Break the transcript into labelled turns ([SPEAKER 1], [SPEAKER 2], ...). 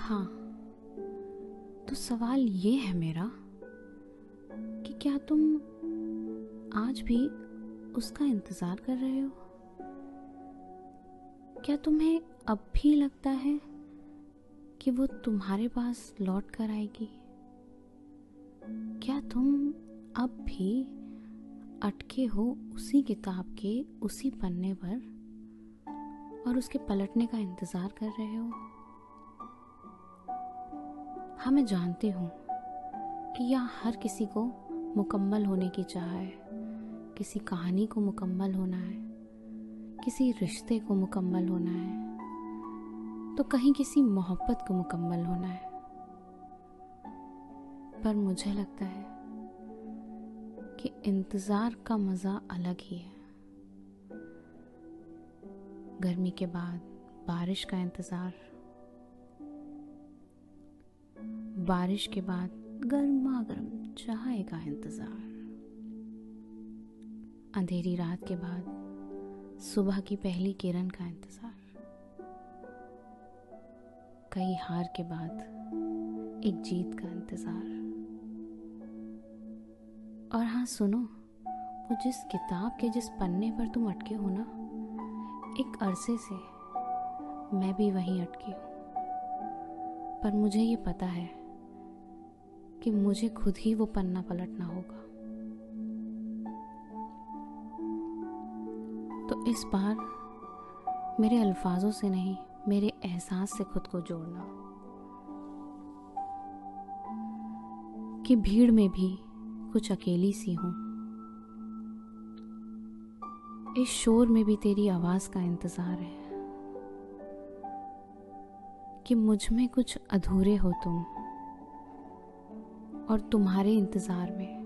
[SPEAKER 1] हाँ। तो सवाल ये है मेरा कि क्या तुम आज भी उसका इंतज़ार कर रहे हो? क्या तुम्हें अब भी लगता है कि वो तुम्हारे पास लौट कर आएगी? क्या तुम अब भी अटके हो उसी किताब के उसी पन्ने पर और उसके पलटने का इंतज़ार कर रहे हो? हाँ मैं जानती हूँ कि यह हर किसी को मुकम्मल होने की चाह है। किसी कहानी को मुकम्मल होना है, किसी रिश्ते को मुकम्मल होना है तो कहीं किसी मोहब्बत को मुकम्मल होना है। पर मुझे लगता है कि इंतज़ार का मज़ा अलग ही है। गर्मी के बाद बारिश का इंतज़ार बारिश के बाद गर्मा गर्म चाय का इंतज़ार। अंधेरी रात के बाद सुबह की पहली किरण का इंतज़ार। कई हार के बाद एक जीत का इंतज़ार। और हाँ सुनो, वो जिस किताब के जिस पन्ने पर तुम अटके हो ना, एक अरसे से मैं भी वहीं अटकी हूँ। पर मुझे ये पता है कि मुझे खुद ही वो पन्ना पलटना होगा। तो इस बार मेरे अल्फाजों से नहीं, मेरे एहसास से खुद को जोड़ना। कि भीड़ में भी कुछ अकेली सी हूँ। इस शोर में भी तेरी आवाज़ का इंतज़ार है। कि मुझमें कुछ अधूरे हो तुम। और तुम्हारे इंतज़ार में।